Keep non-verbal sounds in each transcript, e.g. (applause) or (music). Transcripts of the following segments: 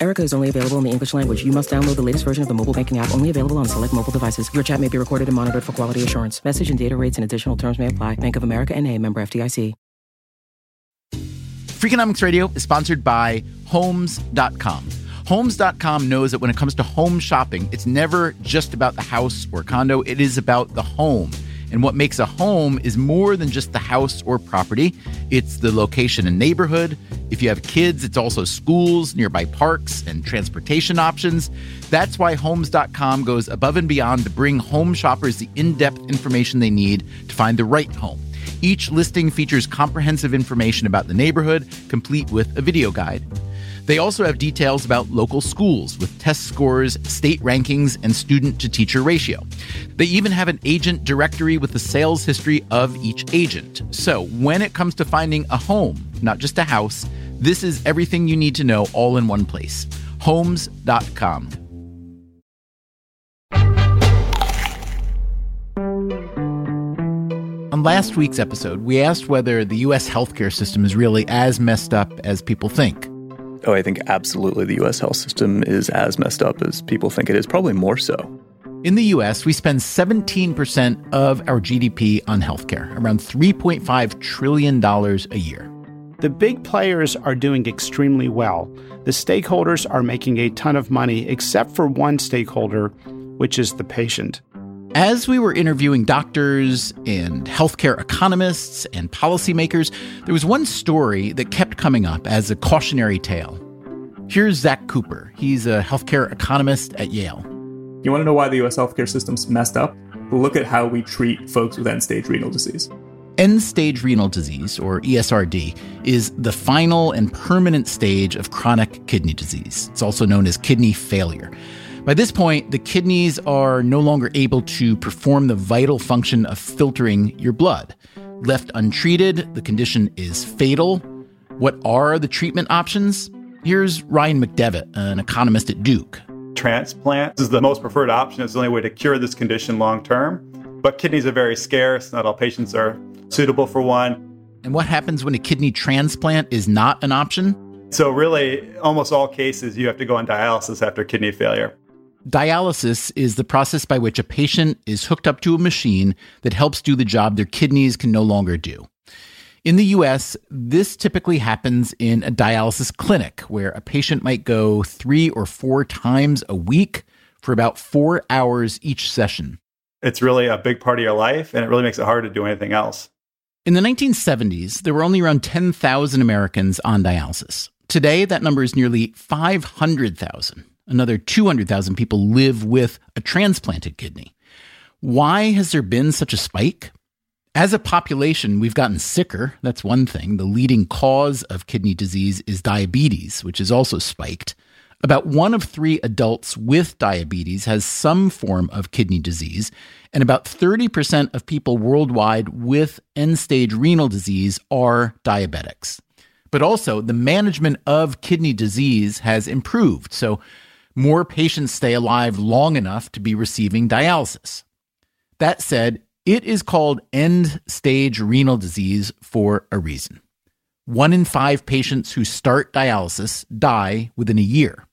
Erica is only available in the English language. You must download the latest version of the mobile banking app, only available on select mobile devices. Your chat may be recorded and monitored for quality assurance. Message and data rates and additional terms may apply. Bank of America and a member FDIC. Freakonomics Radio is sponsored by Homes.com. Homes.com knows that when it comes to home shopping, it's never just about the house or condo, it is about the home. And what makes a home is more than just the house or property. It's the location and neighborhood. If you have kids, it's also schools, nearby parks, and transportation options. That's why Homes.com goes above and beyond to bring home shoppers the in depth information they need to find the right home. Each listing features comprehensive information about the neighborhood, complete with a video guide. They also have details about local schools with test scores, state rankings, and student to teacher ratio. They even have an agent directory with the sales history of each agent. So when it comes to finding a home, not just a house, this is everything you need to know all in one place. Homes.com. On last week's episode, we asked whether the U.S. healthcare system is really as messed up as people think. Oh, I think absolutely the US health system is as messed up as people think it is, probably more so. In the US, we spend 17% of our GDP on healthcare, around $3.5 trillion a year. The big players are doing extremely well. The stakeholders are making a ton of money, except for one stakeholder, which is the patient. As we were interviewing doctors and healthcare economists and policymakers, there was one story that kept coming up as a cautionary tale. Here's Zach Cooper. He's a healthcare economist at Yale. You want to know why the US healthcare system's messed up? Look at how we treat folks with end stage renal disease. End stage renal disease, or ESRD, is the final and permanent stage of chronic kidney disease. It's also known as kidney failure. By this point, the kidneys are no longer able to perform the vital function of filtering your blood. Left untreated, the condition is fatal. What are the treatment options? Here's Ryan McDevitt, an economist at Duke. Transplant is the most preferred option. It's the only way to cure this condition long term. But kidneys are very scarce. Not all patients are suitable for one. And what happens when a kidney transplant is not an option? So, really, almost all cases, you have to go on dialysis after kidney failure. Dialysis is the process by which a patient is hooked up to a machine that helps do the job their kidneys can no longer do. In the US, this typically happens in a dialysis clinic where a patient might go three or four times a week for about four hours each session. It's really a big part of your life, and it really makes it hard to do anything else. In the 1970s, there were only around 10,000 Americans on dialysis. Today, that number is nearly 500,000 another 200,000 people live with a transplanted kidney. Why has there been such a spike? As a population, we've gotten sicker. That's one thing. The leading cause of kidney disease is diabetes, which is also spiked. About one of three adults with diabetes has some form of kidney disease, and about 30% of people worldwide with end stage renal disease are diabetics. But also, the management of kidney disease has improved. So, more patients stay alive long enough to be receiving dialysis. That said, it is called end stage renal disease for a reason. One in five patients who start dialysis die within a year.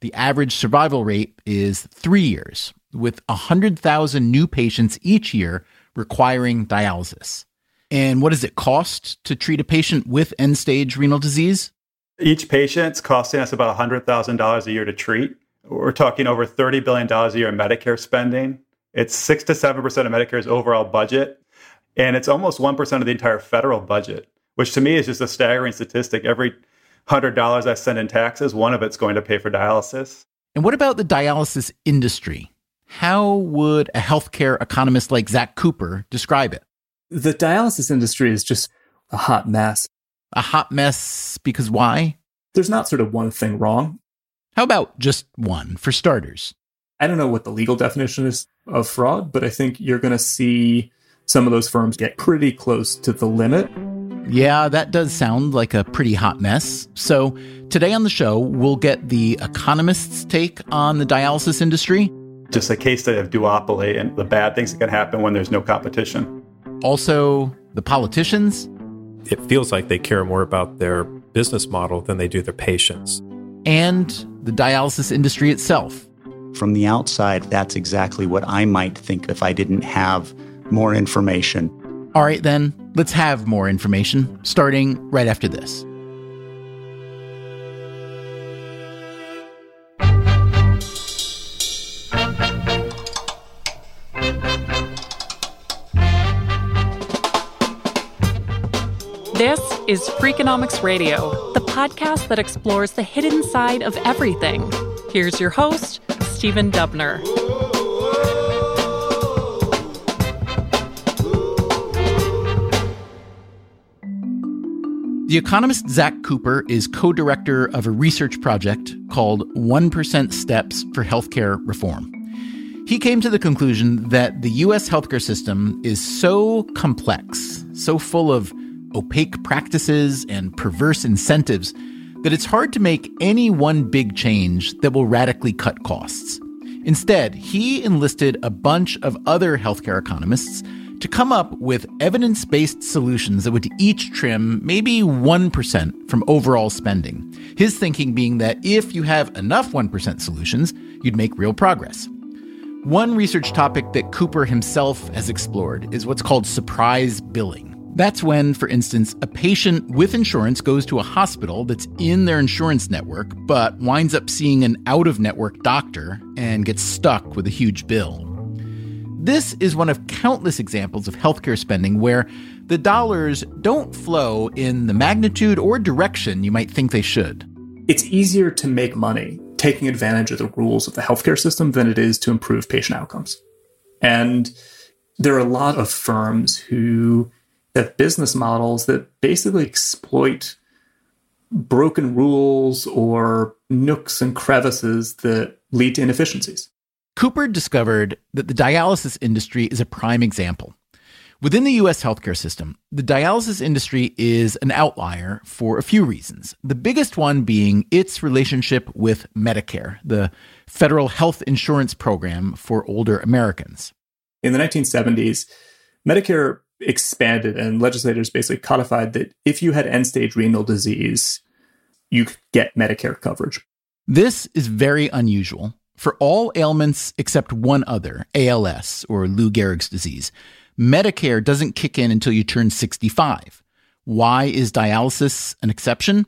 The average survival rate is three years, with 100,000 new patients each year requiring dialysis. And what does it cost to treat a patient with end stage renal disease? Each patient's costing us about $100,000 a year to treat. We're talking over $30 billion a year in Medicare spending. It's 6 to 7% of Medicare's overall budget. And it's almost 1% of the entire federal budget, which to me is just a staggering statistic. Every $100 I send in taxes, one of it's going to pay for dialysis. And what about the dialysis industry? How would a healthcare economist like Zach Cooper describe it? The dialysis industry is just a hot mess. A hot mess because why? There's not sort of one thing wrong. How about just one for starters? I don't know what the legal definition is of fraud, but I think you're going to see some of those firms get pretty close to the limit. Yeah, that does sound like a pretty hot mess. So, today on the show, we'll get the economist's take on the dialysis industry. Just a case study of duopoly and the bad things that can happen when there's no competition. Also, the politicians. It feels like they care more about their business model than they do their patients. And the dialysis industry itself. From the outside, that's exactly what I might think if I didn't have more information. All right, then, let's have more information, starting right after this. Is Freakonomics Radio, the podcast that explores the hidden side of everything. Here's your host, Stephen Dubner. The economist Zach Cooper is co director of a research project called 1% Steps for Healthcare Reform. He came to the conclusion that the US healthcare system is so complex, so full of opaque practices and perverse incentives, that it's hard to make any one big change that will radically cut costs. Instead, he enlisted a bunch of other healthcare economists to come up with evidence based solutions that would each trim maybe 1% from overall spending. His thinking being that if you have enough 1% solutions, you'd make real progress. One research topic that Cooper himself has explored is what's called surprise billing. That's when, for instance, a patient with insurance goes to a hospital that's in their insurance network, but winds up seeing an out of network doctor and gets stuck with a huge bill. This is one of countless examples of healthcare spending where the dollars don't flow in the magnitude or direction you might think they should. It's easier to make money taking advantage of the rules of the healthcare system than it is to improve patient outcomes. And there are a lot of firms who have business models that basically exploit broken rules or nooks and crevices that lead to inefficiencies. Cooper discovered that the dialysis industry is a prime example. Within the US healthcare system, the dialysis industry is an outlier for a few reasons. The biggest one being its relationship with Medicare, the federal health insurance program for older Americans. In the 1970s, Medicare expanded and legislators basically codified that if you had end stage renal disease, you could get Medicare coverage. This is very unusual. For all ailments except one other, ALS or Lou Gehrig's disease, Medicare doesn't kick in until you turn 65. Why is dialysis an exception?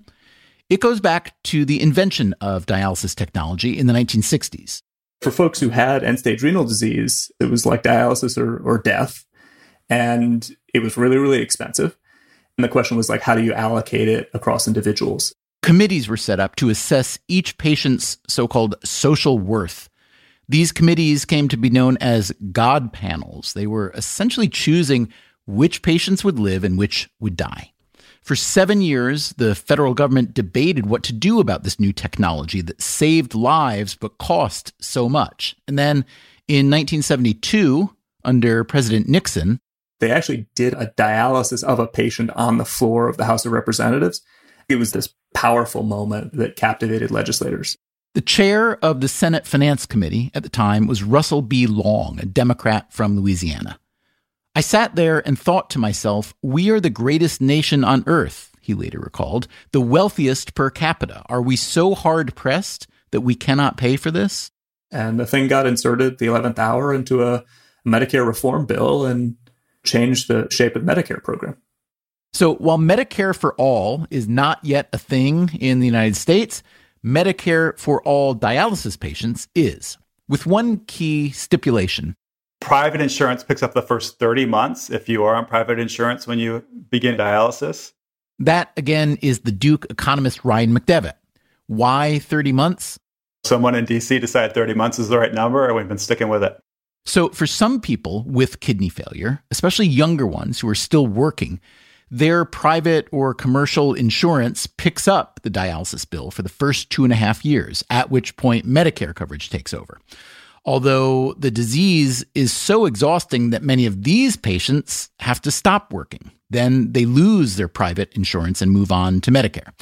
It goes back to the invention of dialysis technology in the 1960s. For folks who had end stage renal disease, it was like dialysis or, or death. And it was really, really expensive. And the question was like, how do you allocate it across individuals? Committees were set up to assess each patient's so called social worth. These committees came to be known as God panels. They were essentially choosing which patients would live and which would die. For seven years, the federal government debated what to do about this new technology that saved lives but cost so much. And then in 1972, under President Nixon, they actually did a dialysis of a patient on the floor of the House of Representatives. It was this powerful moment that captivated legislators. The chair of the Senate Finance Committee at the time was Russell B. Long, a Democrat from Louisiana. I sat there and thought to myself, we are the greatest nation on earth, he later recalled, the wealthiest per capita. Are we so hard pressed that we cannot pay for this? And the thing got inserted the 11th hour into a Medicare reform bill and changed the shape of the Medicare program. So while Medicare for all is not yet a thing in the United States, Medicare for all dialysis patients is, with one key stipulation. Private insurance picks up the first 30 months if you are on private insurance when you begin dialysis. That, again, is the Duke economist Ryan McDevitt. Why 30 months? Someone in DC decided 30 months is the right number, and we've been sticking with it. So, for some people with kidney failure, especially younger ones who are still working, their private or commercial insurance picks up the dialysis bill for the first two and a half years, at which point Medicare coverage takes over. Although the disease is so exhausting that many of these patients have to stop working. Then they lose their private insurance and move on to Medicare.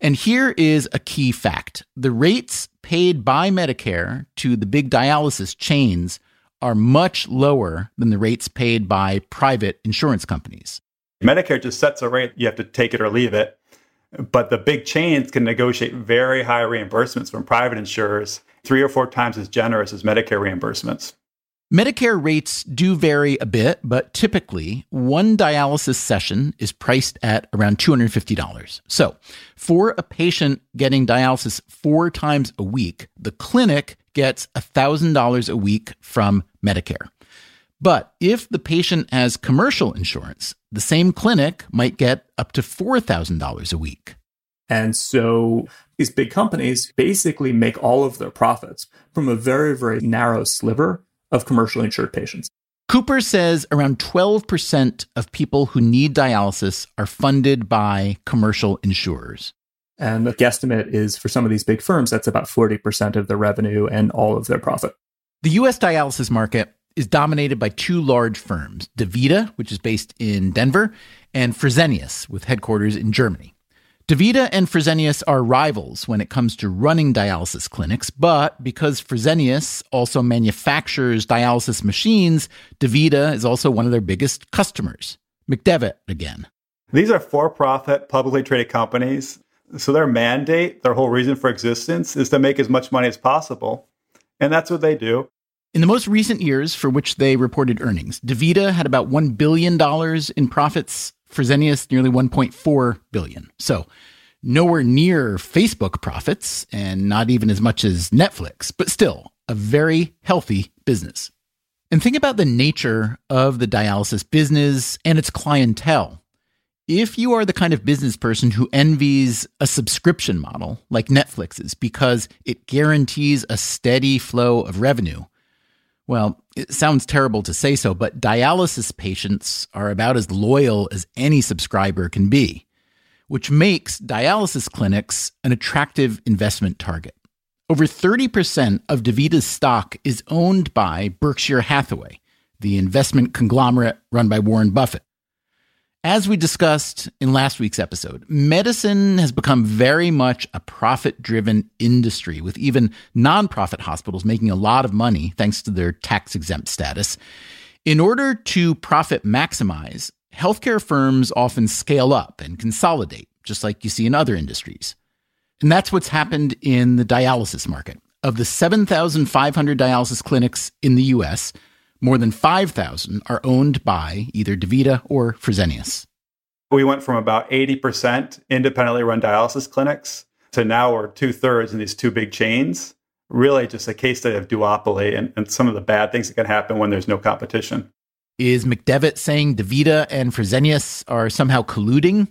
And here is a key fact the rates paid by Medicare to the big dialysis chains are much lower than the rates paid by private insurance companies. Medicare just sets a rate, you have to take it or leave it. But the big chains can negotiate very high reimbursements from private insurers, three or four times as generous as Medicare reimbursements. Medicare rates do vary a bit, but typically one dialysis session is priced at around $250. So, for a patient getting dialysis four times a week, the clinic gets $1,000 a week from Medicare. But if the patient has commercial insurance, the same clinic might get up to $4,000 a week. And so these big companies basically make all of their profits from a very, very narrow sliver of commercially insured patients. Cooper says around 12% of people who need dialysis are funded by commercial insurers. And the guesstimate is for some of these big firms, that's about 40% of their revenue and all of their profit. The US dialysis market is dominated by two large firms DaVita, which is based in Denver, and Fresenius, with headquarters in Germany. DaVita and Fresenius are rivals when it comes to running dialysis clinics, but because Fresenius also manufactures dialysis machines, DaVita is also one of their biggest customers. McDevitt again. These are for profit, publicly traded companies. So their mandate, their whole reason for existence is to make as much money as possible. And that's what they do. In the most recent years for which they reported earnings, DaVita had about $1 billion in profits Fresenius nearly 1.4 billion. So nowhere near Facebook profits and not even as much as Netflix, but still a very healthy business. And think about the nature of the dialysis business and its clientele. If you are the kind of business person who envies a subscription model like Netflix's because it guarantees a steady flow of revenue, well, it sounds terrible to say so, but dialysis patients are about as loyal as any subscriber can be, which makes dialysis clinics an attractive investment target. Over 30% of DaVita's stock is owned by Berkshire Hathaway, the investment conglomerate run by Warren Buffett. As we discussed in last week's episode, medicine has become very much a profit driven industry, with even nonprofit hospitals making a lot of money thanks to their tax exempt status. In order to profit maximize, healthcare firms often scale up and consolidate, just like you see in other industries. And that's what's happened in the dialysis market. Of the 7,500 dialysis clinics in the US, more than 5,000 are owned by either DaVita or Fresenius. We went from about 80% independently run dialysis clinics to now we're two thirds in these two big chains. Really just a case study of duopoly and, and some of the bad things that can happen when there's no competition. Is McDevitt saying DaVita and Fresenius are somehow colluding?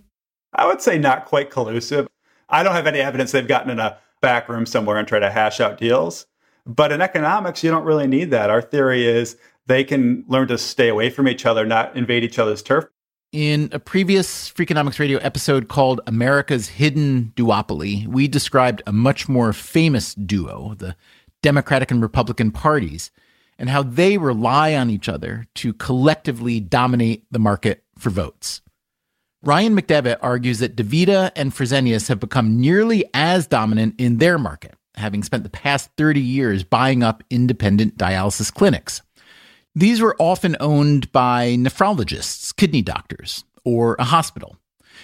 I would say not quite collusive. I don't have any evidence they've gotten in a back room somewhere and tried to hash out deals. But in economics, you don't really need that. Our theory is they can learn to stay away from each other, not invade each other's turf. In a previous Freakonomics Radio episode called America's Hidden Duopoly, we described a much more famous duo, the Democratic and Republican parties, and how they rely on each other to collectively dominate the market for votes. Ryan McDevitt argues that DaVita and Fresenius have become nearly as dominant in their market, having spent the past 30 years buying up independent dialysis clinics. These were often owned by nephrologists, kidney doctors, or a hospital.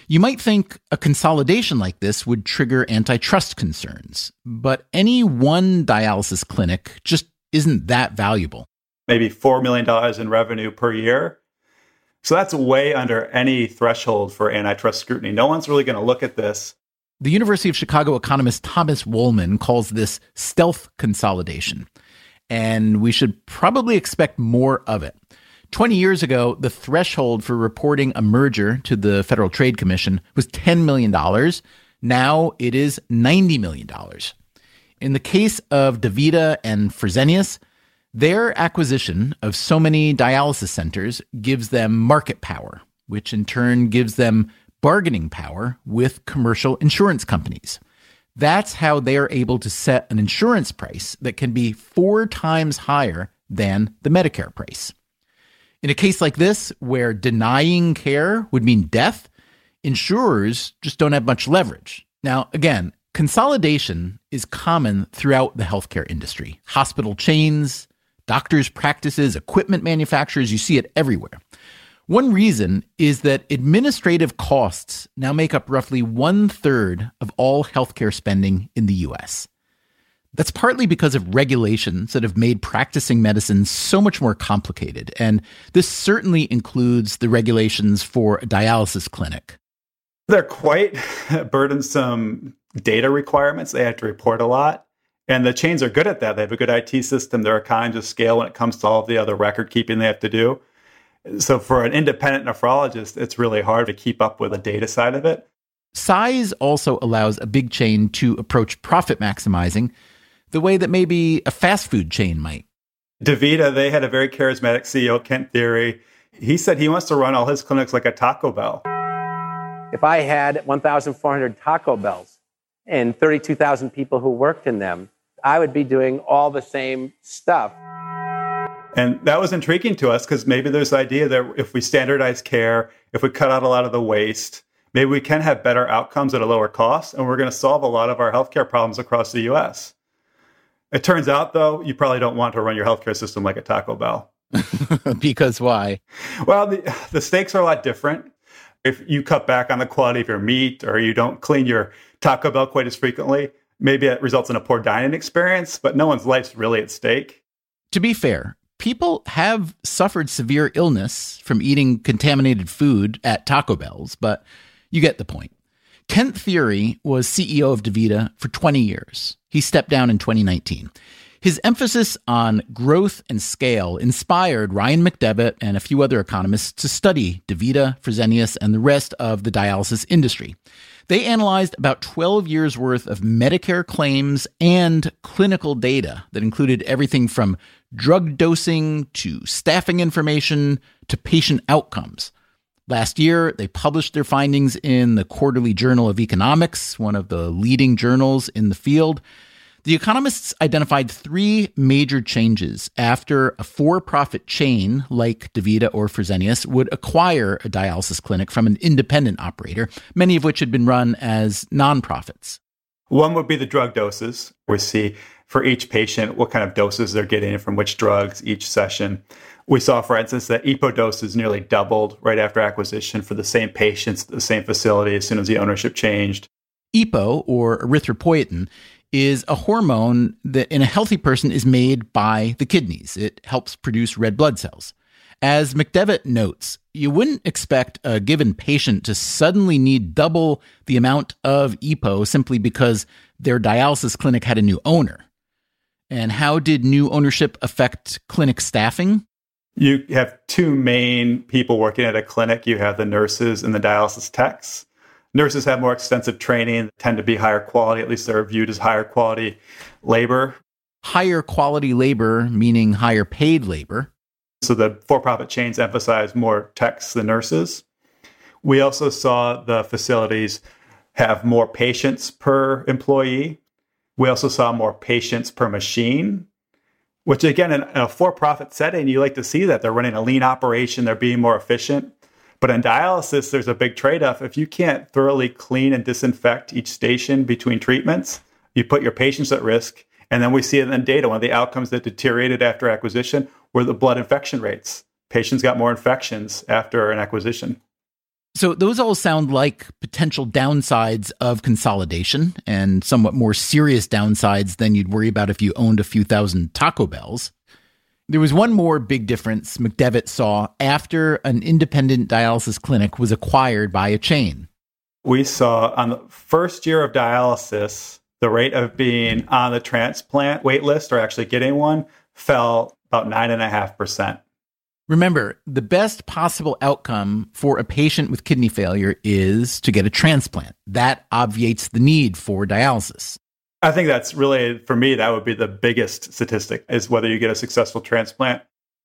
You might think a consolidation like this would trigger antitrust concerns, but any one dialysis clinic just isn't that valuable. Maybe $4 million in revenue per year. So that's way under any threshold for antitrust scrutiny. No one's really going to look at this. The University of Chicago economist Thomas Wollmann calls this stealth consolidation and we should probably expect more of it. 20 years ago, the threshold for reporting a merger to the Federal Trade Commission was $10 million. Now it is $90 million. In the case of DaVita and Fresenius, their acquisition of so many dialysis centers gives them market power, which in turn gives them bargaining power with commercial insurance companies. That's how they're able to set an insurance price that can be four times higher than the Medicare price. In a case like this, where denying care would mean death, insurers just don't have much leverage. Now, again, consolidation is common throughout the healthcare industry. Hospital chains, doctors' practices, equipment manufacturers, you see it everywhere. One reason is that administrative costs now make up roughly one third of all healthcare spending in the US. That's partly because of regulations that have made practicing medicine so much more complicated, and this certainly includes the regulations for a dialysis clinic. They're quite (laughs) burdensome data requirements. They have to report a lot. And the chains are good at that. They have a good IT system. There are economies of scale when it comes to all of the other record keeping they have to do. So for an independent nephrologist, it's really hard to keep up with the data side of it. Size also allows a big chain to approach profit maximizing the way that maybe a fast food chain might. DaVita, they had a very charismatic CEO, Kent Thiry. He said he wants to run all his clinics like a Taco Bell. If I had 1,400 Taco Bells and 32,000 people who worked in them, I would be doing all the same stuff. And that was intriguing to us because maybe there's the idea that if we standardize care, if we cut out a lot of the waste, maybe we can have better outcomes at a lower cost, and we're going to solve a lot of our healthcare problems across the US. It turns out, though, you probably don't want to run your healthcare system like a Taco Bell. (laughs) because why? Well, the, the stakes are a lot different. If you cut back on the quality of your meat or you don't clean your Taco Bell quite as frequently, maybe it results in a poor dining experience, but no one's life's really at stake. To be fair, people have suffered severe illness from eating contaminated food at Taco Bell's, but you get the point. Kent Thiry was CEO of DaVita for 20 years. He stepped down in 2019. His emphasis on growth and scale inspired Ryan McDevitt and a few other economists to study DaVita, Fresenius, and the rest of the dialysis industry. They analyzed about 12 years worth of Medicare claims and clinical data that included everything from drug dosing to staffing information to patient outcomes. Last year, they published their findings in the Quarterly Journal of Economics, one of the leading journals in the field. The economists identified three major changes after a for profit chain like DaVita or Fresenius would acquire a dialysis clinic from an independent operator, many of which had been run as nonprofits. One would be the drug doses. We see for each patient what kind of doses they're getting from which drugs each session. We saw, for instance, that EPO doses nearly doubled right after acquisition for the same patients, the same facility, as soon as the ownership changed. EPO, or erythropoietin, is a hormone that in a healthy person is made by the kidneys. It helps produce red blood cells. As McDevitt notes, you wouldn't expect a given patient to suddenly need double the amount of EPO simply because their dialysis clinic had a new owner. And how did new ownership affect clinic staffing? You have two main people working at a clinic. You have the nurses and the dialysis techs. Nurses have more extensive training, tend to be higher quality, at least they're viewed as higher quality labor. Higher quality labor, meaning higher paid labor. So the for profit chains emphasize more techs than nurses. We also saw the facilities have more patients per employee. We also saw more patients per machine, which again, in a for profit setting, you like to see that they're running a lean operation, they're being more efficient. But in dialysis, there's a big trade off. If you can't thoroughly clean and disinfect each station between treatments, you put your patients at risk. And then we see it in data. One of the outcomes that deteriorated after acquisition were the blood infection rates. Patients got more infections after an acquisition. So, those all sound like potential downsides of consolidation and somewhat more serious downsides than you'd worry about if you owned a few thousand Taco Bells. There was one more big difference McDevitt saw after an independent dialysis clinic was acquired by a chain. We saw on the first year of dialysis, the rate of being on the transplant wait list or actually getting one fell about 9.5%. Remember, the best possible outcome for a patient with kidney failure is to get a transplant. That obviates the need for dialysis. I think that's really, for me, that would be the biggest statistic is whether you get a successful transplant.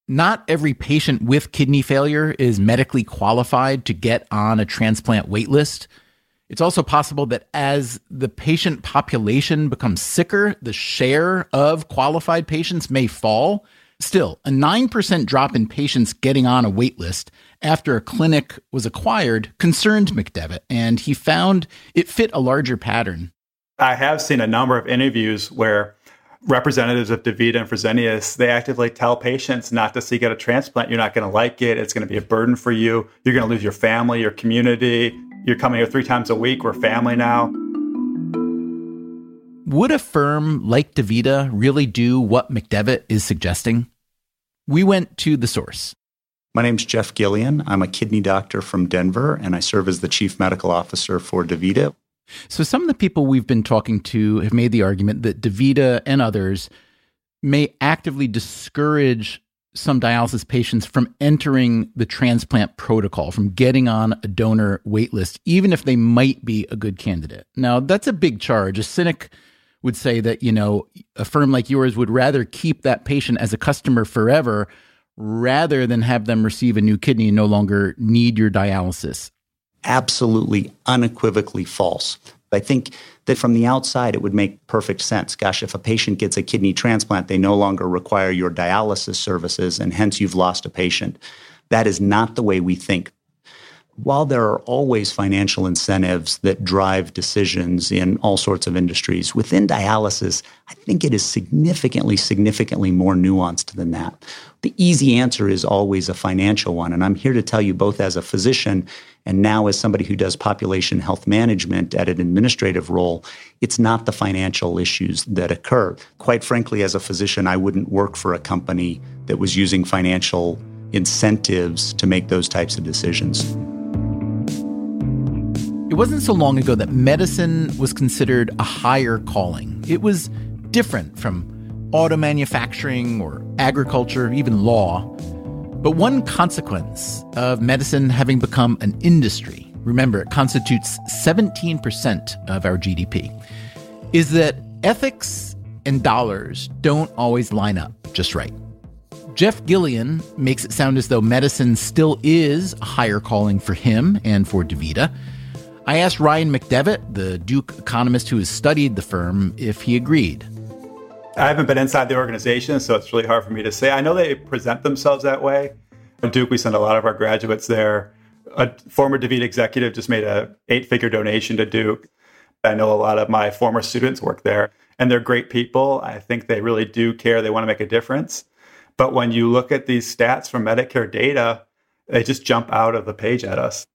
Not every patient with kidney failure is medically qualified to get on a transplant waitlist. It's also possible that as the patient population becomes sicker, the share of qualified patients may fall. Still, a 9% drop in patients getting on a waitlist after a clinic was acquired concerned McDevitt, and he found it fit a larger pattern. I have seen a number of interviews where representatives of DaVita and Fresenius, they actively tell patients not to seek out a transplant. You're not going to like it. It's going to be a burden for you. You're going to lose your family, your community. You're coming here three times a week. We're family now. Would a firm like DaVita really do what McDevitt is suggesting? We went to the source. My name's Jeff Giullian. I'm a kidney doctor from Denver, and I serve as the chief medical officer for DaVita. So, some of the people we've been talking to have made the argument that DaVita and others may actively discourage some dialysis patients from entering the transplant protocol, from getting on a donor waitlist, even if they might be a good candidate. Now, that's a big charge. A cynic would say that, you know, a firm like yours would rather keep that patient as a customer forever rather than have them receive a new kidney and no longer need your dialysis absolutely unequivocally false. I think that from the outside, it would make perfect sense. Gosh, if a patient gets a kidney transplant, they no longer require your dialysis services, and hence you've lost a patient. That is not the way we think while there are always financial incentives that drive decisions in all sorts of industries, within dialysis, I think it is significantly, significantly more nuanced than that. The easy answer is always a financial one. And I'm here to tell you, both as a physician and now as somebody who does population health management at an administrative role, it's not the financial issues that occur. Quite frankly, as a physician, I wouldn't work for a company that was using financial incentives to make those types of decisions. It wasn't so long ago that medicine was considered a higher calling. It was different from auto manufacturing or agriculture, even law. But one consequence of medicine having become an industry, remember, it constitutes 17% of our GDP, is that ethics and dollars don't always line up just right. Jeff Giullian makes it sound as though medicine still is a higher calling for him and for DaVita. I asked Ryan McDevitt, the Duke economist who has studied the firm, if he agreed. I haven't been inside the organization, so it's really hard for me to say. I know they present themselves that way. At Duke, we send a lot of our graduates there. A former DaVita executive just made a eight-figure donation to Duke. I know a lot of my former students work there, and they're great people. I think they really do care. They want to make a difference. But when you look at these stats from Medicare data, they just jump out of the page at us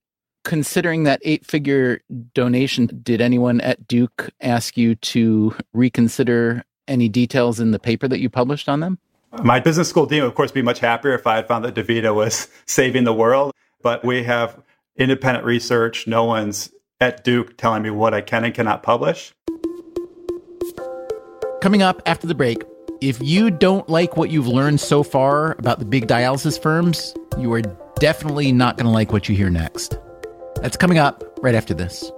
considering that eight figure donation, did anyone at Duke ask you to reconsider any details in the paper that you published on them? My business school dean would, of course, be much happier if I had found that DaVita was (laughs) saving the world. But we have independent research. No one's at Duke telling me what I can and cannot publish. Coming up after the break, if you don't like what you've learned so far about the big dialysis firms, you are definitely not going to like what you hear next. That's coming up right after this.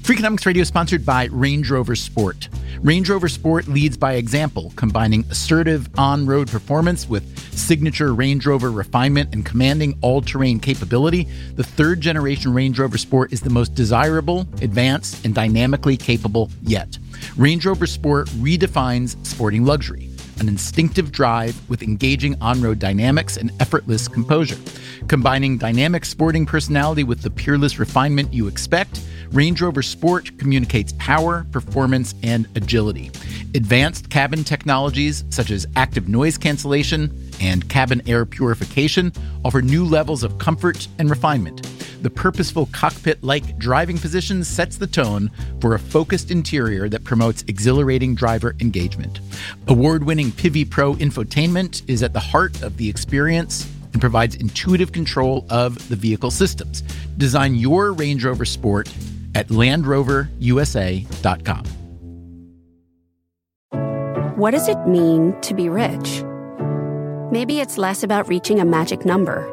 Freakonomics Radio is sponsored by Range Rover Sport. Range Rover Sport leads by example, combining assertive on road performance with signature Range Rover refinement and commanding all terrain capability. The third generation Range Rover Sport is the most desirable, advanced, and dynamically capable yet. Range Rover Sport redefines sporting luxury an instinctive drive with engaging on road dynamics and effortless composure. Combining dynamic sporting personality with the peerless refinement you expect, Range Rover Sport communicates power, performance, and agility. Advanced cabin technologies such as active noise cancellation and cabin air purification offer new levels of comfort and refinement. The purposeful cockpit like driving position sets the tone for a focused interior that promotes exhilarating driver engagement. Award winning Pivi Pro infotainment is at the heart of the experience and provides intuitive control of the vehicle systems. Design your Range Rover Sport at LandRoverUSA.com. What does it mean to be rich? Maybe it's less about reaching a magic number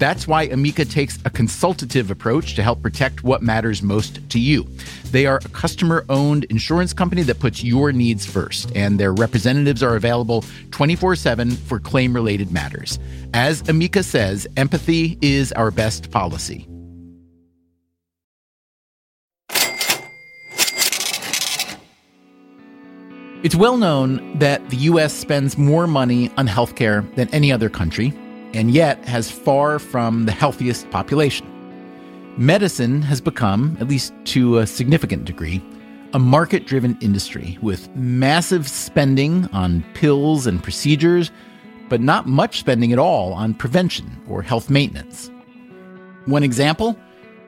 That's why Amica takes a consultative approach to help protect what matters most to you. They are a customer owned insurance company that puts your needs first, and their representatives are available 24 7 for claim related matters. As Amica says, empathy is our best policy. It's well known that the US spends more money on healthcare than any other country and yet has far from the healthiest population. Medicine has become, at least to a significant degree, a market driven industry with massive spending on pills and procedures, but not much spending at all on prevention or health maintenance. One example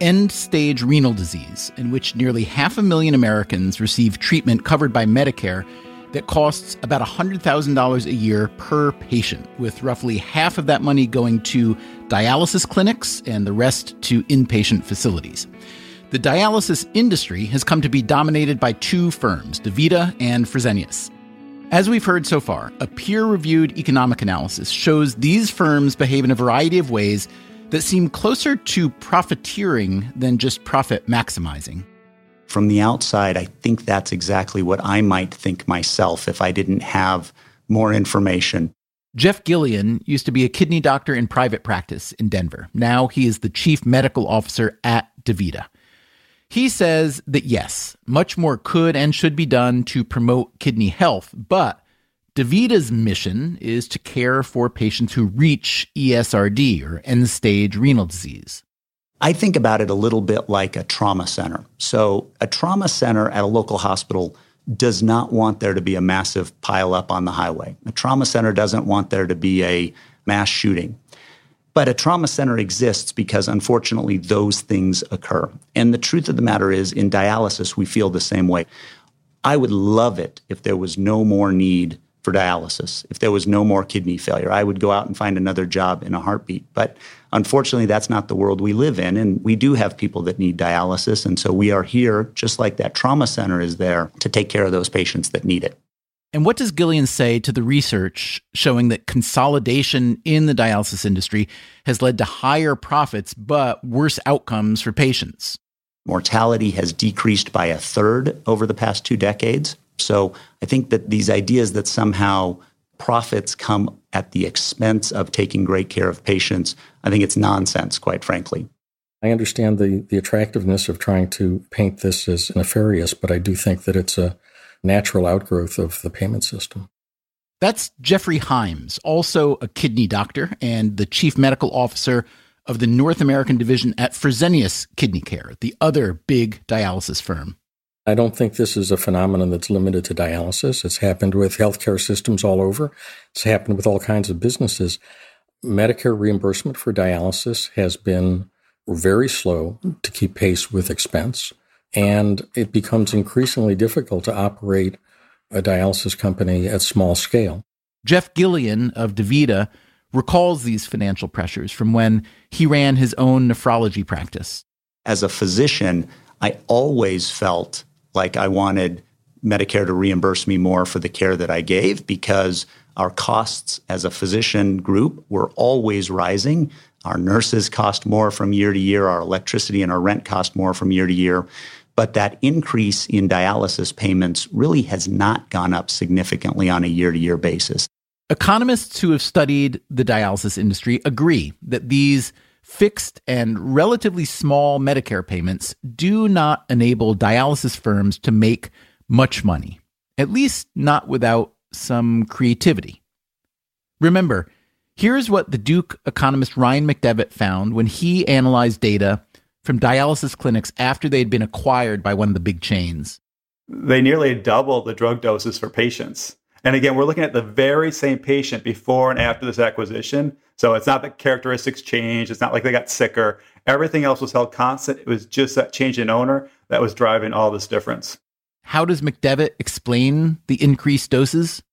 end stage renal disease, in which nearly half a million Americans receive treatment covered by Medicare that costs about $100,000 a year per patient, with roughly half of that money going to dialysis clinics and the rest to inpatient facilities. The dialysis industry has come to be dominated by two firms, DaVita and Fresenius. As we've heard so far, a peer reviewed economic analysis shows these firms behave in a variety of ways that seem closer to profiteering than just profit maximizing. From the outside, I think that's exactly what I might think myself if I didn't have more information. Jeff Giullian used to be a kidney doctor in private practice in Denver. Now he is the chief medical officer at DaVita. He says that yes, much more could and should be done to promote kidney health, but DaVita's mission is to care for patients who reach ESRD or end stage renal disease. I think about it a little bit like a trauma center. So, a trauma center at a local hospital does not want there to be a massive pile up on the highway. A trauma center doesn't want there to be a mass shooting. But a trauma center exists because unfortunately those things occur. And the truth of the matter is, in dialysis, we feel the same way. I would love it if there was no more need for dialysis. If there was no more kidney failure, I would go out and find another job in a heartbeat. But unfortunately, that's not the world we live in. And we do have people that need dialysis. And so we are here, just like that trauma center is there, to take care of those patients that need it. And what does Giullian say to the research showing that consolidation in the dialysis industry has led to higher profits but worse outcomes for patients? Mortality has decreased by a third over the past two decades. So I think that these ideas that somehow profits come at the expense of taking great care of patients, I think it's nonsense, quite frankly. I understand the, the attractiveness of trying to paint this as nefarious, but I do think that it's a natural outgrowth of the payment system. That's Jeffrey Hymes, also a kidney doctor and the chief medical officer of the North American division at Fresenius Kidney Care, the other big dialysis firm. I don't think this is a phenomenon that's limited to dialysis. It's happened with healthcare systems all over. It's happened with all kinds of businesses. Medicare reimbursement for dialysis has been very slow to keep pace with expense, and it becomes increasingly difficult to operate a dialysis company at small scale. Jeff Giullian of DaVita recalls these financial pressures from when he ran his own nephrology practice. As a physician, I always felt like I wanted Medicare to reimburse me more for the care that I gave because our costs as a physician group were always rising. Our nurses cost more from year to year, our electricity and our rent cost more from year to year. But that increase in dialysis payments really has not gone up significantly on a year to year basis. Economists who have studied the dialysis industry agree that these fixed and relatively small Medicare payments do not enable dialysis firms to make much money, at least not without some creativity. Remember, here's what the Duke economist Ryan McDevitt found when he analyzed data from dialysis clinics after they had been acquired by one of the big chains. They nearly doubled the drug doses for patients. And again, we're looking at the very same patient before and after this acquisition. So it's not that characteristics change. It's not like they got sicker. Everything else was held constant. It was just that change in owner that was driving all this difference. How does McDevitt explain the increased doses?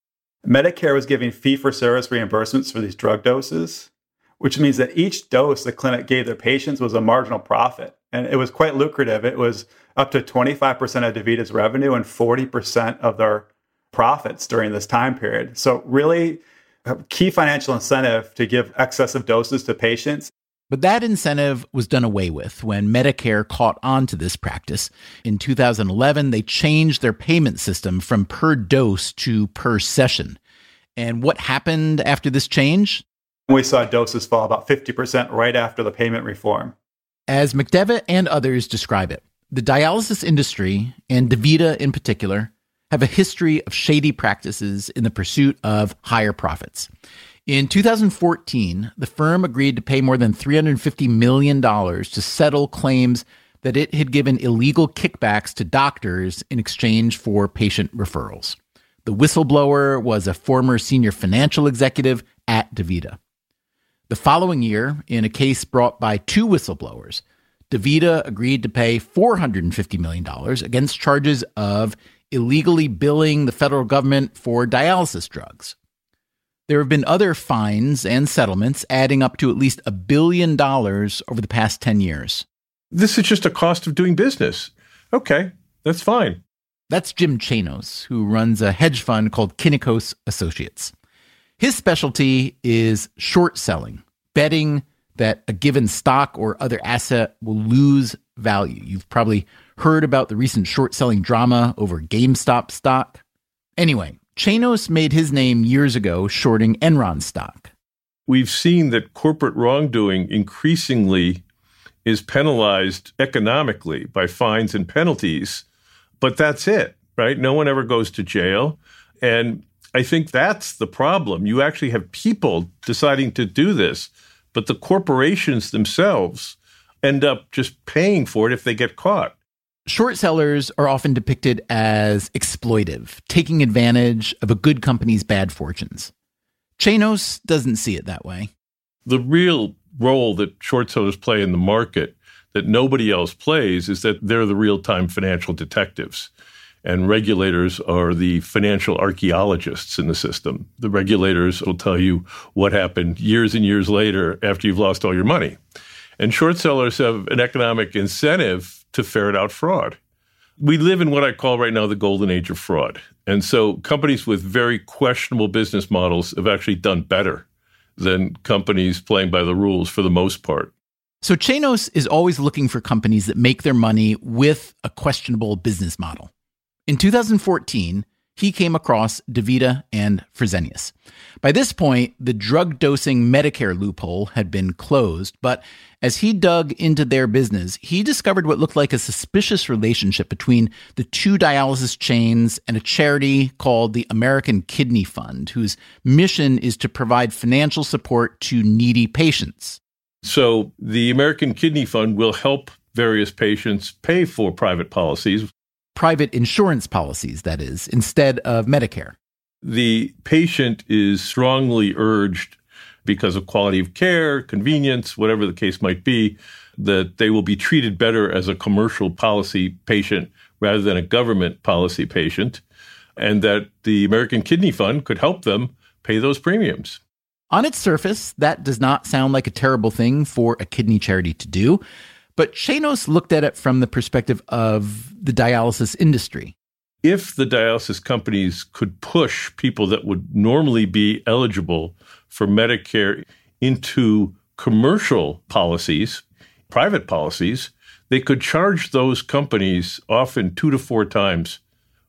Medicare was giving fee for service reimbursements for these drug doses, which means that each dose the clinic gave their patients was a marginal profit. And it was quite lucrative. It was up to 25% of DaVita's revenue and 40% of their profits during this time period. So, really, key financial incentive to give excessive doses to patients. But that incentive was done away with when Medicare caught on to this practice. In 2011, they changed their payment system from per dose to per session. And what happened after this change? We saw doses fall about 50% right after the payment reform. As McDevitt and others describe it, the dialysis industry, and DaVita in particular, have a history of shady practices in the pursuit of higher profits. In 2014, the firm agreed to pay more than $350 million to settle claims that it had given illegal kickbacks to doctors in exchange for patient referrals. The whistleblower was a former senior financial executive at DaVita. The following year, in a case brought by two whistleblowers, DaVita agreed to pay $450 million against charges of illegally billing the federal government for dialysis drugs. There have been other fines and settlements adding up to at least a billion dollars over the past 10 years. This is just a cost of doing business. Okay, that's fine. That's Jim Chanos, who runs a hedge fund called Kynikos Associates. His specialty is short selling, betting that a given stock or other asset will lose value. You've probably heard about the recent short selling drama over GameStop stock. Anyway, Chanos made his name years ago shorting Enron stock. We've seen that corporate wrongdoing increasingly is penalized economically by fines and penalties, but that's it, right? No one ever goes to jail. And I think that's the problem. You actually have people deciding to do this, but the corporations themselves end up just paying for it if they get caught. Short sellers are often depicted as exploitive, taking advantage of a good company's bad fortunes. Chanos doesn't see it that way. The real role that short sellers play in the market that nobody else plays is that they're the real time financial detectives. And regulators are the financial archaeologists in the system. The regulators will tell you what happened years and years later after you've lost all your money. And short sellers have an economic incentive to ferret out fraud. We live in what I call right now the golden age of fraud. And so companies with very questionable business models have actually done better than companies playing by the rules for the most part. So Chanos is always looking for companies that make their money with a questionable business model. In 2014, he came across DaVita and Fresenius. By this point, the drug dosing Medicare loophole had been closed, but as he dug into their business, he discovered what looked like a suspicious relationship between the two dialysis chains and a charity called the American Kidney Fund, whose mission is to provide financial support to needy patients. So the American Kidney Fund will help various patients pay for private policies private insurance policies, that is, instead of Medicare. The patient is strongly urged because of quality of care, convenience, whatever the case might be, that they will be treated better as a commercial policy patient rather than a government policy patient, and that the American Kidney Fund could help them pay those premiums. On its surface, that does not sound like a terrible thing for a kidney charity to do. But Chanos looked at it from the perspective of the dialysis industry. If the dialysis companies could push people that would normally be eligible for Medicare into commercial policies, private policies, they could charge those companies often two to four times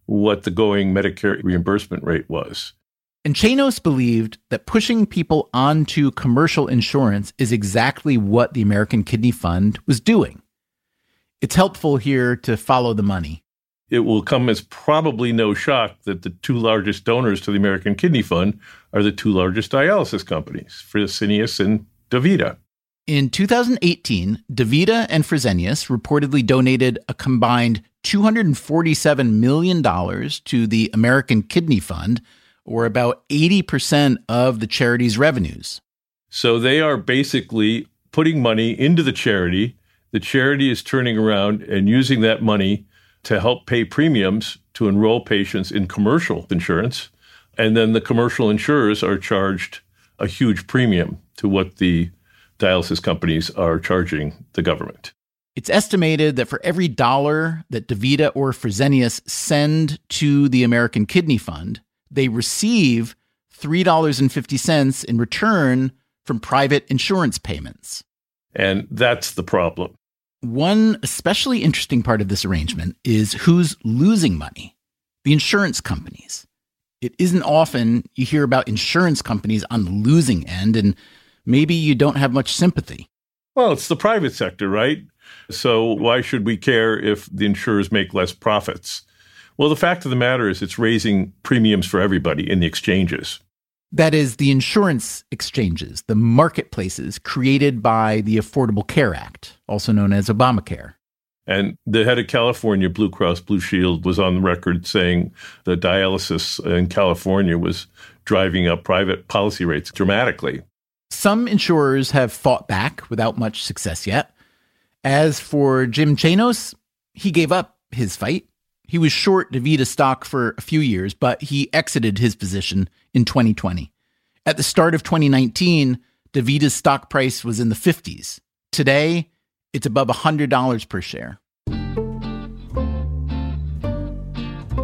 what the going Medicare reimbursement rate was. And Chanos believed that pushing people onto commercial insurance is exactly what the American Kidney Fund was doing. It's helpful here to follow the money. It will come as probably no shock that the two largest donors to the American Kidney Fund are the two largest dialysis companies, Fresenius and DaVita. In 2018, DaVita and Fresenius reportedly donated a combined $247 million to the American Kidney Fund or about 80% of the charity's revenues. So they are basically putting money into the charity. The charity is turning around and using that money to help pay premiums to enroll patients in commercial insurance. And then the commercial insurers are charged a huge premium to what the dialysis companies are charging the government. It's estimated that for every dollar that DaVita or Fresenius send to the American Kidney Fund, they receive $3.50 in return from private insurance payments. And that's the problem. One especially interesting part of this arrangement is who's losing money the insurance companies. It isn't often you hear about insurance companies on the losing end, and maybe you don't have much sympathy. Well, it's the private sector, right? So why should we care if the insurers make less profits? Well, the fact of the matter is it's raising premiums for everybody in the exchanges. That is, the insurance exchanges, the marketplaces created by the Affordable Care Act, also known as Obamacare. And the head of California, Blue Cross Blue Shield, was on the record saying that dialysis in California was driving up private policy rates dramatically. Some insurers have fought back without much success yet. As for Jim Chanos, he gave up his fight. He was short DaVita stock for a few years, but he exited his position in 2020. At the start of 2019, DaVita's stock price was in the 50s. Today, it's above $100 per share.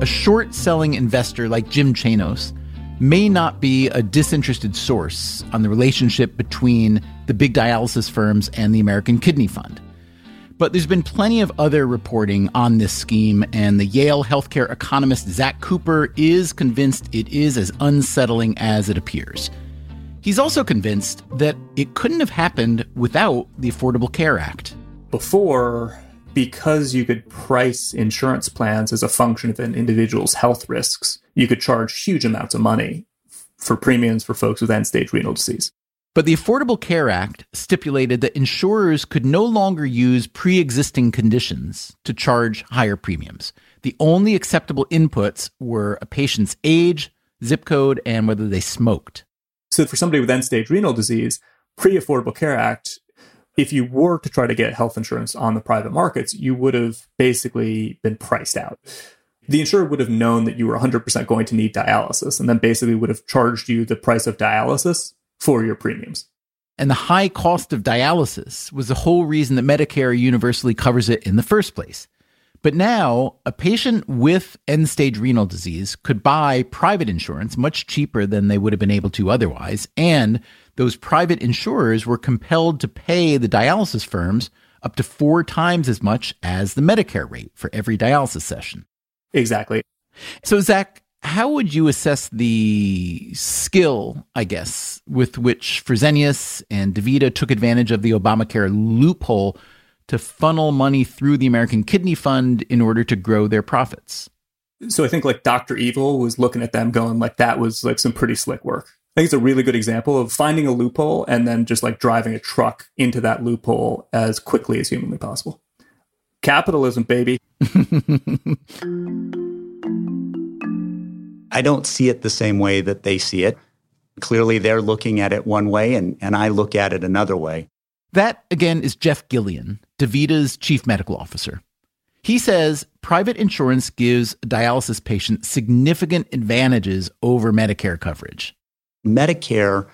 A short selling investor like Jim Chanos may not be a disinterested source on the relationship between the big dialysis firms and the American Kidney Fund. But there's been plenty of other reporting on this scheme, and the Yale healthcare economist Zach Cooper is convinced it is as unsettling as it appears. He's also convinced that it couldn't have happened without the Affordable Care Act. Before, because you could price insurance plans as a function of an individual's health risks, you could charge huge amounts of money for premiums for folks with end stage renal disease. But the Affordable Care Act stipulated that insurers could no longer use pre existing conditions to charge higher premiums. The only acceptable inputs were a patient's age, zip code, and whether they smoked. So, for somebody with end stage renal disease, pre Affordable Care Act, if you were to try to get health insurance on the private markets, you would have basically been priced out. The insurer would have known that you were 100% going to need dialysis and then basically would have charged you the price of dialysis for your premiums. And the high cost of dialysis was the whole reason that Medicare universally covers it in the first place. But now, a patient with end stage renal disease could buy private insurance much cheaper than they would have been able to otherwise. And those private insurers were compelled to pay the dialysis firms up to four times as much as the Medicare rate for every dialysis session. Exactly. So, Zach, how would you assess the skill, I guess, with which Fresenius and DaVita took advantage of the Obamacare loophole to funnel money through the American Kidney Fund in order to grow their profits? So I think like Dr. Evil was looking at them going like that was like some pretty slick work. I think it's a really good example of finding a loophole and then just like driving a truck into that loophole as quickly as humanly possible. Capitalism, baby. (laughs) I don't see it the same way that they see it. Clearly, they're looking at it one way, and, and I look at it another way. That, again, is Jeff Giullian, DaVita's chief medical officer. He says private insurance gives dialysis patients significant advantages over Medicare coverage. Medicare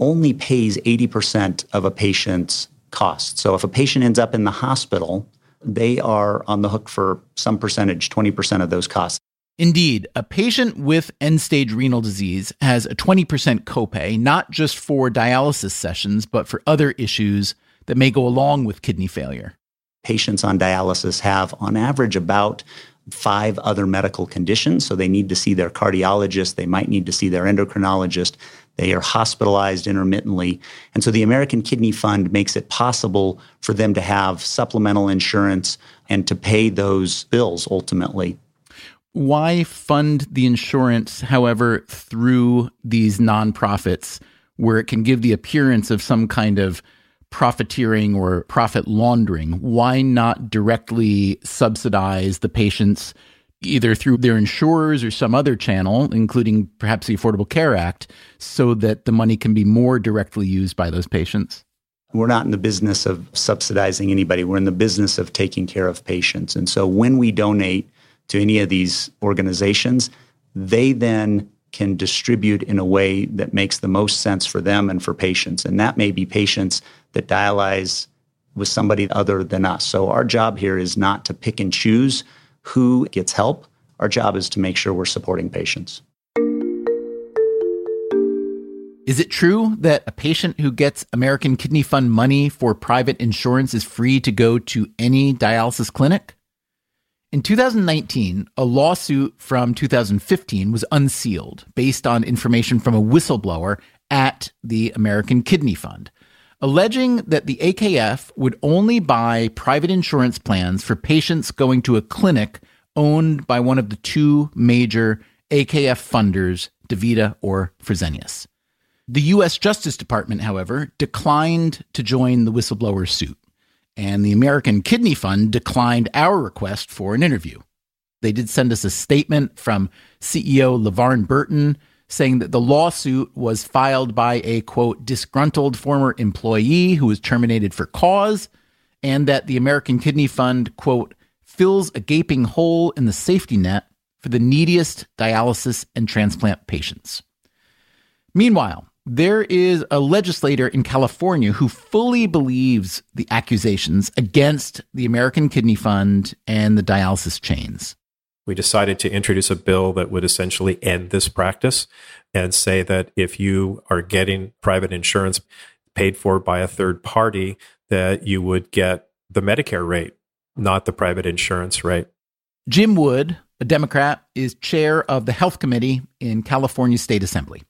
only pays 80% of a patient's cost. So if a patient ends up in the hospital, they are on the hook for some percentage, 20% of those costs. Indeed, a patient with end stage renal disease has a 20% copay, not just for dialysis sessions, but for other issues that may go along with kidney failure. Patients on dialysis have, on average, about five other medical conditions. So they need to see their cardiologist, they might need to see their endocrinologist. They are hospitalized intermittently. And so the American Kidney Fund makes it possible for them to have supplemental insurance and to pay those bills ultimately why fund the insurance, however, through these nonprofits where it can give the appearance of some kind of profiteering or profit laundering? Why not directly subsidize the patients either through their insurers or some other channel, including perhaps the Affordable Care Act, so that the money can be more directly used by those patients? We're not in the business of subsidizing anybody. We're in the business of taking care of patients. And so when we donate to any of these organizations, they then can distribute in a way that makes the most sense for them and for patients. And that may be patients that dialyze with somebody other than us. So our job here is not to pick and choose who gets help. Our job is to make sure we're supporting patients. Is it true that a patient who gets American Kidney Fund money for private insurance is free to go to any dialysis clinic? In 2019, a lawsuit from 2015 was unsealed based on information from a whistleblower at the American Kidney Fund, alleging that the AKF would only buy private insurance plans for patients going to a clinic owned by one of the two major AKF funders, DaVita or Fresenius. The U.S. Justice Department, however, declined to join the whistleblower suit, and the American Kidney Fund declined our request for an interview. They did send us a statement from CEO LaVarne Burton saying that the lawsuit was filed by a quote disgruntled former employee who was terminated for cause and that the American Kidney Fund quote fills a gaping hole in the safety net for the neediest dialysis and transplant patients. Meanwhile, there is a legislator in California who fully believes the accusations against the American Kidney Fund and the dialysis chains. We decided to introduce a bill that would essentially end this practice and say that if you are getting private insurance paid for by a third party, that you would get the Medicare rate, not the private insurance rate. Jim Wood, a Democrat, is chair of the Health Committee in California State Assembly.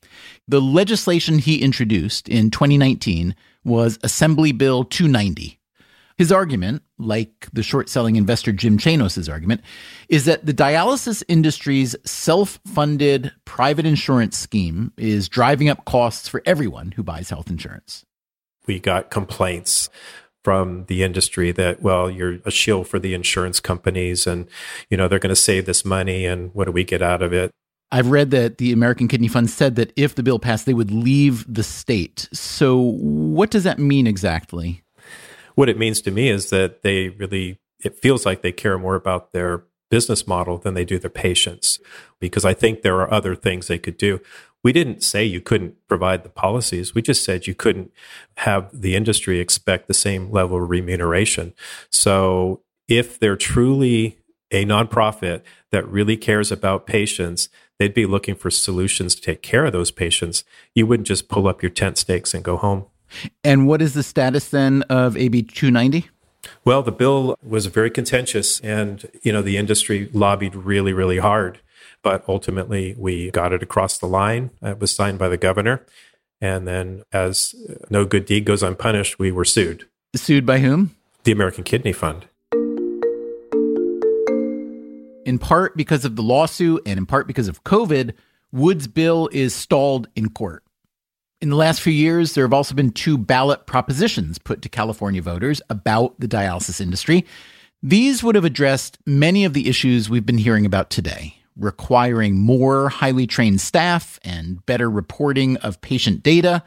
The legislation he introduced in 2019 was Assembly Bill 290. His argument, like the short selling investor Jim Chanos's argument, is that the dialysis industry's self funded private insurance scheme is driving up costs for everyone who buys health insurance. We got complaints from the industry that well you're a shield for the insurance companies and you know they're going to save this money and what do we get out of it I've read that the American Kidney Fund said that if the bill passed, they would leave the state. So, what does that mean exactly? What it means to me is that they really, it feels like they care more about their business model than they do their patients, because I think there are other things they could do. We didn't say you couldn't provide the policies. We just said you couldn't have the industry expect the same level of remuneration. So, if they're truly a nonprofit that really cares about patients, they'd be looking for solutions to take care of those patients. You wouldn't just pull up your tent stakes and go home. And what is the status then of AB 290? Well, the bill was very contentious and, you know, the industry lobbied really, really hard. But ultimately, we got it across the line. It was signed by the governor. And then, as no good deed goes unpunished, we were sued. Sued by whom? The American Kidney Fund in part because of the lawsuit and in part because of COVID, Wood's bill is stalled in court. In the last few years, there have also been two ballot propositions put to California voters about the dialysis industry. These would have addressed many of the issues we've been hearing about today, requiring more highly trained staff and better reporting of patient data,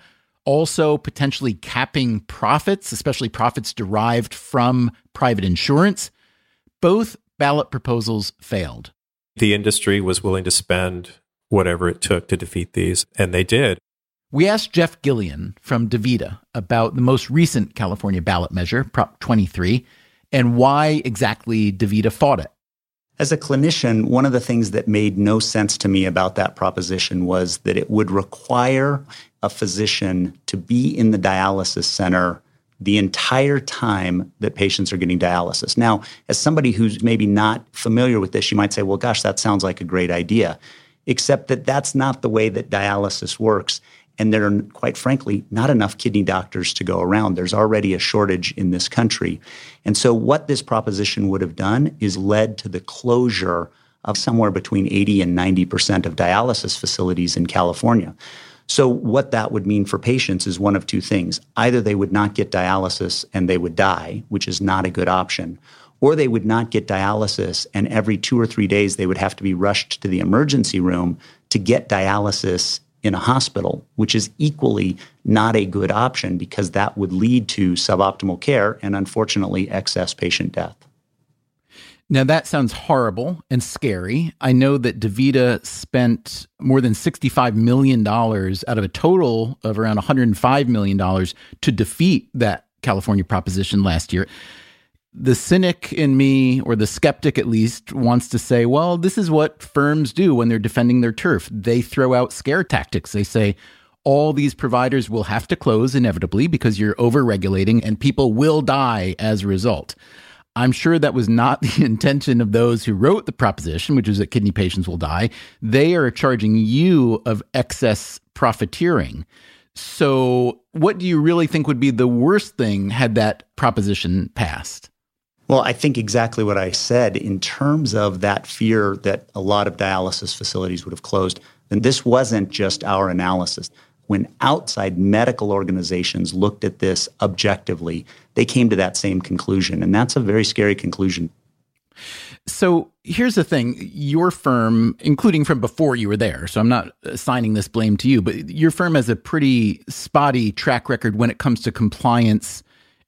also potentially capping profits, especially profits derived from private insurance. Both ballot proposals failed. The industry was willing to spend whatever it took to defeat these, and they did. We asked Jeff Giullian from DaVita about the most recent California ballot measure, Prop 23, and why exactly DaVita fought it. As a clinician, one of the things that made no sense to me about that proposition was that it would require a physician to be in the dialysis center the entire time that patients are getting dialysis. Now, as somebody who's maybe not familiar with this, you might say, well, gosh, that sounds like a great idea, except that that's not the way that dialysis works. And there are, quite frankly, not enough kidney doctors to go around. There's already a shortage in this country. And so, what this proposition would have done is led to the closure of somewhere between 80 and 90% of dialysis facilities in California. So, what that would mean for patients is one of two things. Either they would not get dialysis and they would die, which is not a good option, or they would not get dialysis and every two or three days they would have to be rushed to the emergency room to get dialysis in a hospital, which is equally not a good option because that would lead to suboptimal care and unfortunately excess patient death. Now, that sounds horrible and scary. I know that DaVita spent more than $65 million out of a total of around $105 million to defeat that California proposition last year. The cynic in me, or the skeptic at least, wants to say, well, this is what firms do when they're defending their turf. They throw out scare tactics. They say, all these providers will have to close inevitably because you're overregulating and people will die as a result. I'm sure that was not (laughs) the intention of those who wrote the proposition, which is that kidney patients will die. They are charging you of excess profiteering. So, what do you really think would be the worst thing had that proposition passed? Well, I think exactly what I said in terms of that fear that a lot of dialysis facilities would have closed. And this wasn't just our analysis when outside medical organizations looked at this objectively, they came to that same conclusion. And that's a very scary conclusion. So here's the thing your firm, including from before you were there, so I'm not assigning this blame to you, but your firm has a pretty spotty track record when it comes to compliance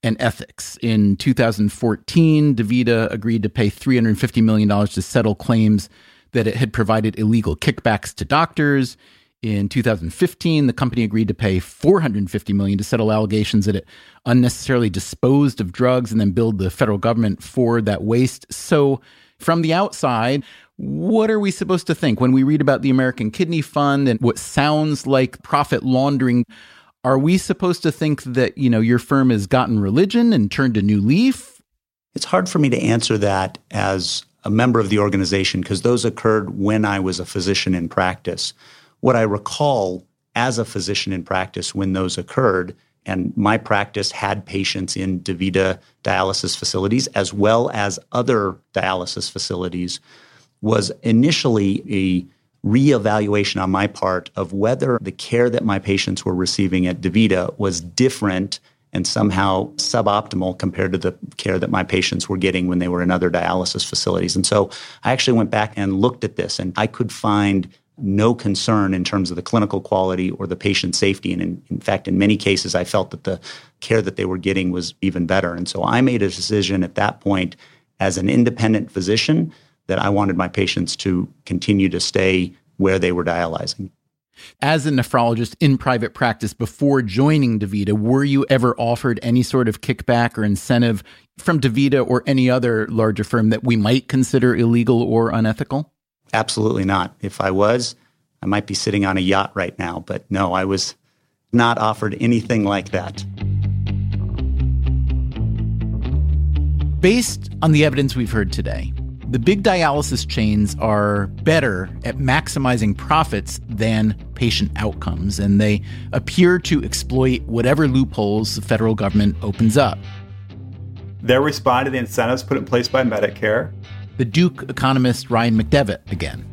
and ethics. In 2014, DaVita agreed to pay $350 million to settle claims that it had provided illegal kickbacks to doctors. In 2015, the company agreed to pay 450 million to settle allegations that it unnecessarily disposed of drugs and then billed the federal government for that waste. So, from the outside, what are we supposed to think when we read about the American Kidney Fund and what sounds like profit laundering? Are we supposed to think that, you know, your firm has gotten religion and turned a new leaf? It's hard for me to answer that as a member of the organization because those occurred when I was a physician in practice what I recall as a physician in practice when those occurred, and my practice had patients in DaVita dialysis facilities as well as other dialysis facilities, was initially a reevaluation on my part of whether the care that my patients were receiving at DaVita was different and somehow suboptimal compared to the care that my patients were getting when they were in other dialysis facilities. And so I actually went back and looked at this, and I could find no concern in terms of the clinical quality or the patient safety. And in, in, fact, in many cases, I felt that the care that they were getting was even better. And so I made a decision at that point as an independent physician that I wanted my patients to continue to stay where they were dialyzing. As a nephrologist in private practice before joining DaVita, were you ever offered any sort of kickback or incentive from DaVita or any other larger firm that we might consider illegal or unethical? Absolutely not. If I was, I might be sitting on a yacht right now, but no, I was not offered anything like that. Based on the evidence we've heard today, the big dialysis chains are better at maximizing profits than patient outcomes, and they appear to exploit whatever loopholes the federal government opens up. They're responding to the incentives put in place by Medicare the Duke economist Ryan McDevitt again.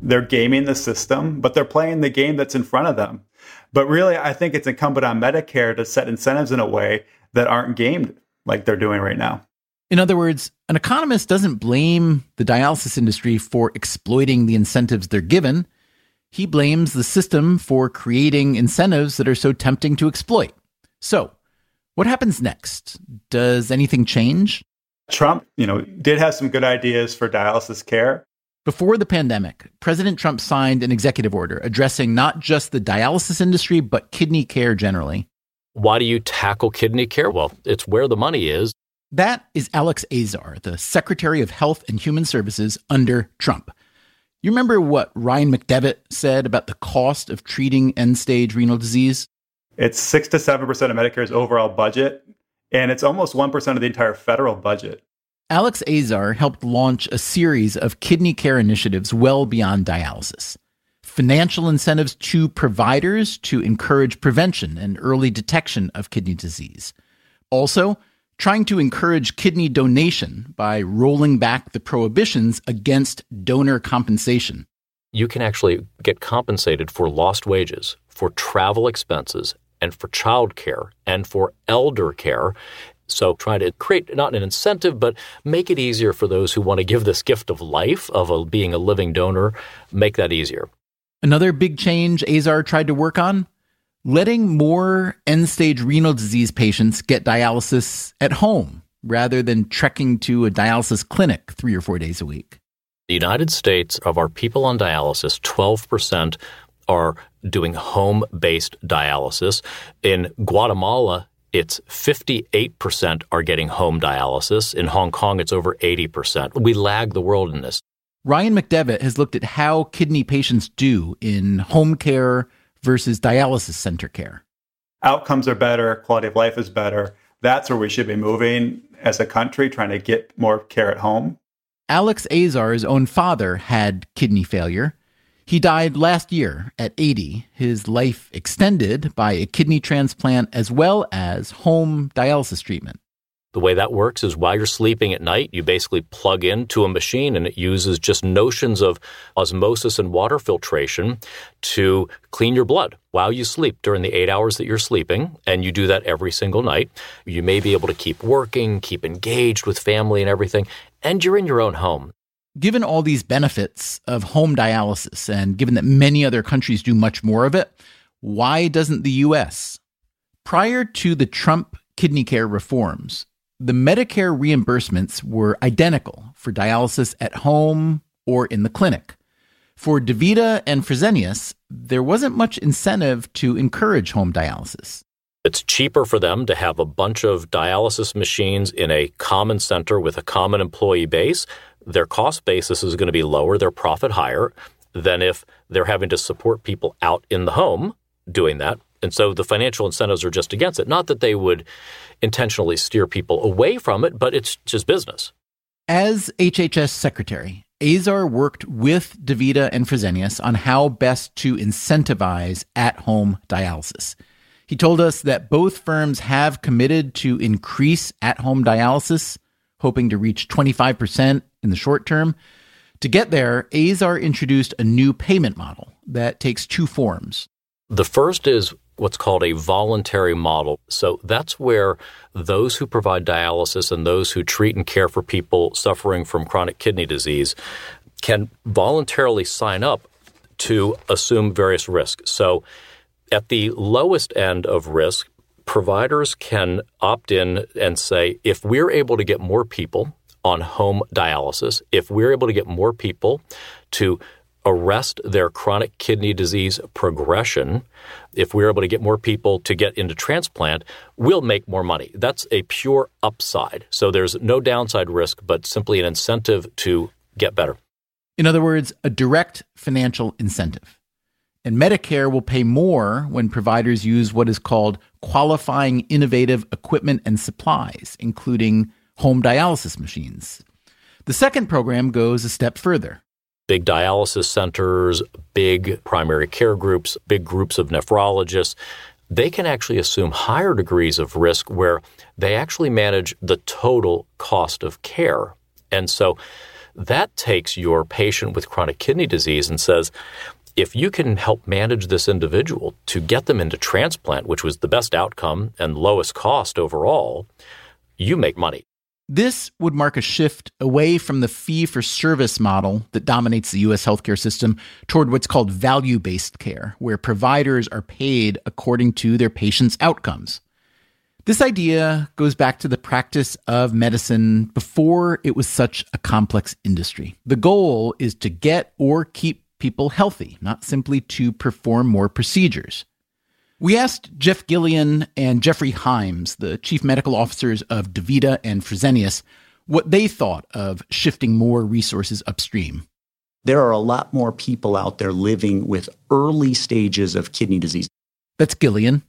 They're gaming the system, but they're playing the game that's in front of them. But really, I think it's incumbent on Medicare to set incentives in a way that aren't gamed like they're doing right now. In other words, an economist doesn't blame the dialysis industry for exploiting the incentives they're given. He blames the system for creating incentives that are so tempting to exploit. So, what happens next? Does anything change? Trump, you know, did have some good ideas for dialysis care. Before the pandemic, President Trump signed an executive order addressing not just the dialysis industry, but kidney care generally. Why do you tackle kidney care? Well, it's where the money is. That is Alex Azar, the Secretary of Health and Human Services under Trump. You remember what Ryan McDevitt said about the cost of treating end stage renal disease? It's 6 to 7% of Medicare's overall budget and it's almost 1% of the entire federal budget. Alex Azar helped launch a series of kidney care initiatives well beyond dialysis. Financial incentives to providers to encourage prevention and early detection of kidney disease. Also, trying to encourage kidney donation by rolling back the prohibitions against donor compensation. You can actually get compensated for lost wages, for travel expenses, and for child care and for elder care. So try to create not an incentive, but make it easier for those who want to give this gift of life, of a, being a living donor, make that easier. Another big change Azar tried to work on letting more end stage renal disease patients get dialysis at home rather than trekking to a dialysis clinic three or four days a week. The United States, of our people on dialysis, 12% are doing home based dialysis. In Guatemala, it's 58% are getting home dialysis. In Hong Kong, it's over 80%. We lag the world in this. Ryan McDevitt has looked at how kidney patients do in home care versus dialysis center care. Outcomes are better, quality of life is better. That's where we should be moving as a country, trying to get more care at home. Alex Azar's own father had kidney failure. He died last year at 80, his life extended by a kidney transplant as well as home dialysis treatment. The way that works is while you're sleeping at night, you basically plug into a machine and it uses just notions of osmosis and water filtration to clean your blood while you sleep during the eight hours that you're sleeping. And you do that every single night. You may be able to keep working, keep engaged with family and everything, and you're in your own home. Given all these benefits of home dialysis, and given that many other countries do much more of it, why doesn't the US? Prior to the Trump kidney care reforms, the Medicare reimbursements were identical for dialysis at home or in the clinic. For DaVita and Fresenius, there wasn't much incentive to encourage home dialysis. It's cheaper for them to have a bunch of dialysis machines in a common center with a common employee base. Their cost basis is going to be lower, their profit higher than if they're having to support people out in the home doing that. And so the financial incentives are just against it. Not that they would intentionally steer people away from it, but it's just business. As HHS secretary, Azar worked with DaVita and Fresenius on how best to incentivize at home dialysis. He told us that both firms have committed to increase at home dialysis, hoping to reach 25% in the short term. To get there, Azar introduced a new payment model that takes two forms. The first is what's called a voluntary model. So that's where those who provide dialysis and those who treat and care for people suffering from chronic kidney disease can voluntarily sign up to assume various risks. So at the lowest end of risk, providers can opt in and say, if we're able to get more people on home dialysis, if we're able to get more people to arrest their chronic kidney disease progression, if we're able to get more people to get into transplant, we'll make more money. That's a pure upside. So there's no downside risk, but simply an incentive to get better. In other words, a direct financial incentive. And Medicare will pay more when providers use what is called qualifying innovative equipment and supplies, including home dialysis machines. The second program goes a step further big dialysis centers, big primary care groups, big groups of nephrologists, they can actually assume higher degrees of risk where they actually manage the total cost of care. And so that takes your patient with chronic kidney disease and says, if you can help manage this individual to get them into transplant, which was the best outcome and lowest cost overall, you make money. This would mark a shift away from the fee for service model that dominates the US healthcare system toward what's called value based care, where providers are paid according to their patients' outcomes. This idea goes back to the practice of medicine before it was such a complex industry. The goal is to get or keep people healthy, not simply to perform more procedures. We asked Jeff Giullian and Jeffrey Hymes, the chief medical officers of DaVita and Fresenius, what they thought of shifting more resources upstream. There are a lot more people out there living with early stages of kidney disease. That's Giullian.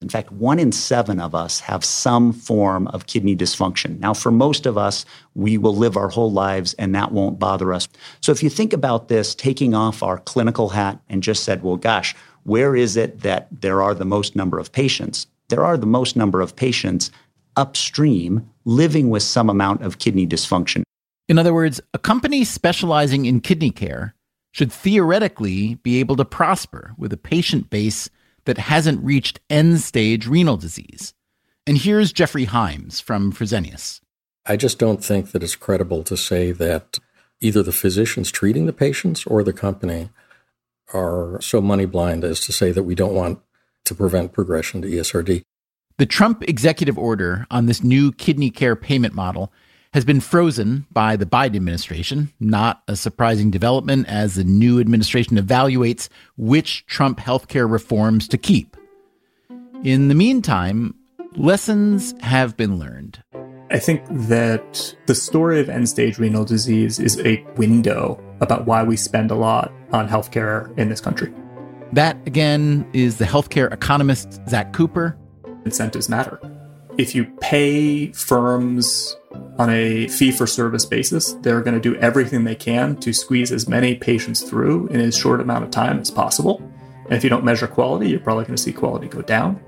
In fact, one in seven of us have some form of kidney dysfunction. Now, for most of us, we will live our whole lives and that won't bother us. So, if you think about this, taking off our clinical hat and just said, well, gosh, where is it that there are the most number of patients? There are the most number of patients upstream living with some amount of kidney dysfunction. In other words, a company specializing in kidney care should theoretically be able to prosper with a patient base that hasn't reached end stage renal disease. And here's Jeffrey Hymes from Fresenius. I just don't think that it's credible to say that either the physicians treating the patients or the company are so money blind as to say that we don't want to prevent progression to ESRD. The Trump executive order on this new kidney care payment model has been frozen by the Biden administration, not a surprising development as the new administration evaluates which Trump healthcare reforms to keep. In the meantime, lessons have been learned. I think that the story of end stage renal disease is a window about why we spend a lot on healthcare in this country. That, again, is the healthcare economist Zach Cooper. Incentives matter. If you pay firms on a fee for service basis, they're going to do everything they can to squeeze as many patients through in as short amount of time as possible. And if you don't measure quality, you're probably going to see quality go down.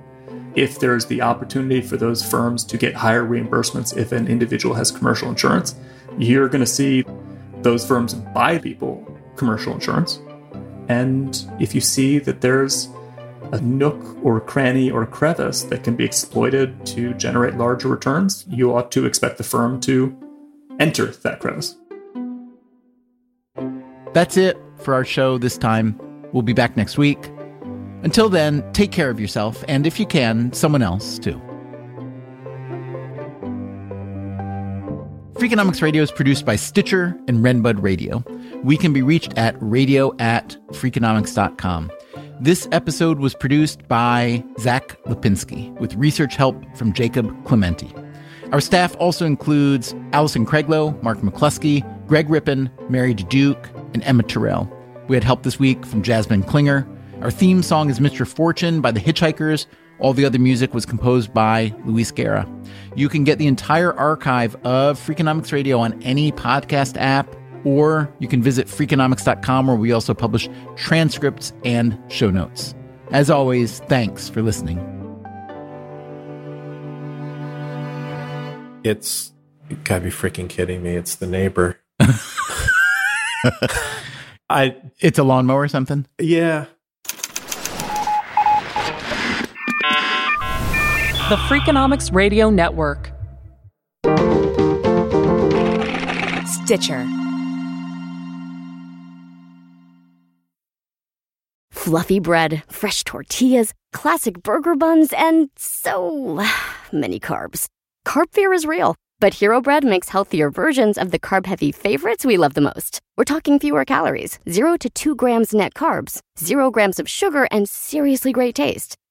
If there's the opportunity for those firms to get higher reimbursements if an individual has commercial insurance, you're going to see those firms buy people commercial insurance. And if you see that there's a nook or a cranny or crevice that can be exploited to generate larger returns, you ought to expect the firm to enter that crevice. That's it for our show this time. We'll be back next week. Until then, take care of yourself, and if you can, someone else too. Freakonomics Radio is produced by Stitcher and Renbud Radio. We can be reached at radio at freakonomics.com. This episode was produced by Zack Lapinski with research help from Jacob Clementi. Our staff also includes Allison Craiglow, Mark McCluskey, Greg Rippin, Mary Duke, and Emma Terrell. We had help this week from Jasmine Klinger. Our theme song is Mr. Fortune by the Hitchhikers. All the other music was composed by Luis Guerra. You can get the entire archive of Freakonomics Radio on any podcast app or you can visit freakonomics.com where we also publish transcripts and show notes. As always, thanks for listening. It's you gotta be freaking kidding me. It's the neighbor. (laughs) (laughs) I it's a lawnmower or something? Yeah. The Freakonomics Radio Network. Stitcher. Fluffy bread, fresh tortillas, classic burger buns, and so many carbs. Carb fear is real, but Hero Bread makes healthier versions of the carb heavy favorites we love the most. We're talking fewer calories, 0 to 2 grams net carbs, 0 grams of sugar, and seriously great taste.